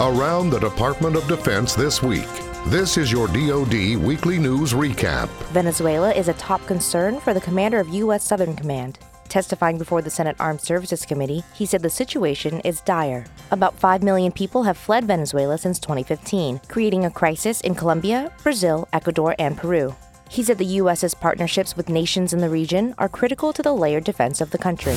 Around the Department of Defense this week. This is your DoD Weekly News Recap. Venezuela is a top concern for the commander of U.S. Southern Command. Testifying before the Senate Armed Services Committee, he said the situation is dire. About 5 million people have fled Venezuela since 2015, creating a crisis in Colombia, Brazil, Ecuador, and Peru. He said the U.S.'s partnerships with nations in the region are critical to the layered defense of the country.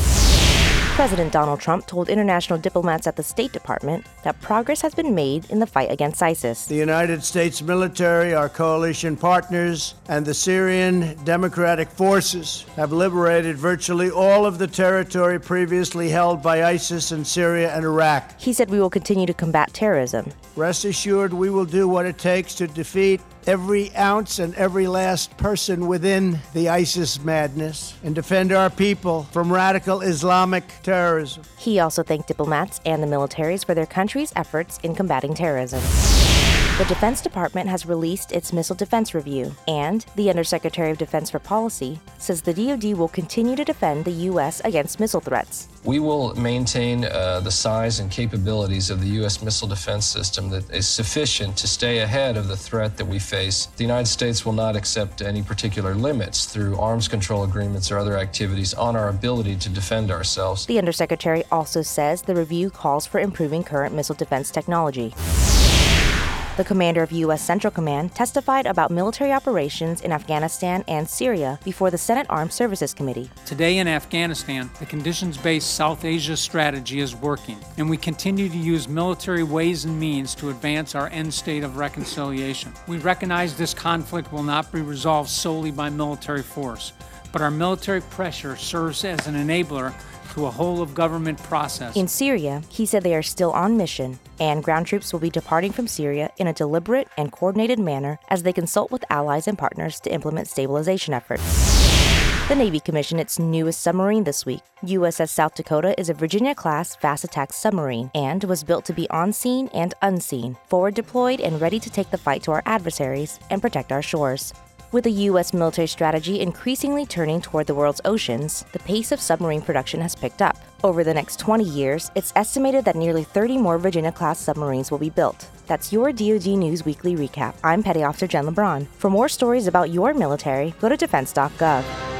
President Donald Trump told international diplomats at the State Department that progress has been made in the fight against ISIS. The United States military, our coalition partners, and the Syrian Democratic Forces have liberated virtually all of the territory previously held by ISIS in Syria and Iraq. He said we will continue to combat terrorism. Rest assured, we will do what it takes to defeat every ounce and every last person within the ISIS madness and defend our people from radical Islamic terrorism. He also thanked diplomats and the militaries for their country's efforts in combating terrorism. The Defense Department has released its Missile Defense Review, and the Undersecretary of Defense for Policy says the DoD will continue to defend the U.S. against missile threats. We will maintain uh, the size and capabilities of the U.S. missile defense system that is sufficient to stay ahead of the threat that we face. The United States will not accept any particular limits through arms control agreements or other activities on our ability to defend ourselves. The Undersecretary also says the review calls for improving current missile defense technology. The commander of U.S. Central Command testified about military operations in Afghanistan and Syria before the Senate Armed Services Committee. Today in Afghanistan, the conditions based South Asia strategy is working, and we continue to use military ways and means to advance our end state of reconciliation. We recognize this conflict will not be resolved solely by military force, but our military pressure serves as an enabler to a whole of government process. In Syria, he said they are still on mission, and ground troops will be departing from Syria in a deliberate and coordinated manner as they consult with allies and partners to implement stabilization efforts. The Navy commissioned its newest submarine this week. USS South Dakota is a Virginia class fast attack submarine and was built to be on scene and unseen, forward deployed and ready to take the fight to our adversaries and protect our shores. With the U.S. military strategy increasingly turning toward the world's oceans, the pace of submarine production has picked up. Over the next 20 years, it's estimated that nearly 30 more Virginia class submarines will be built. That's your DoD News Weekly Recap. I'm Petty Officer Jen LeBron. For more stories about your military, go to defense.gov.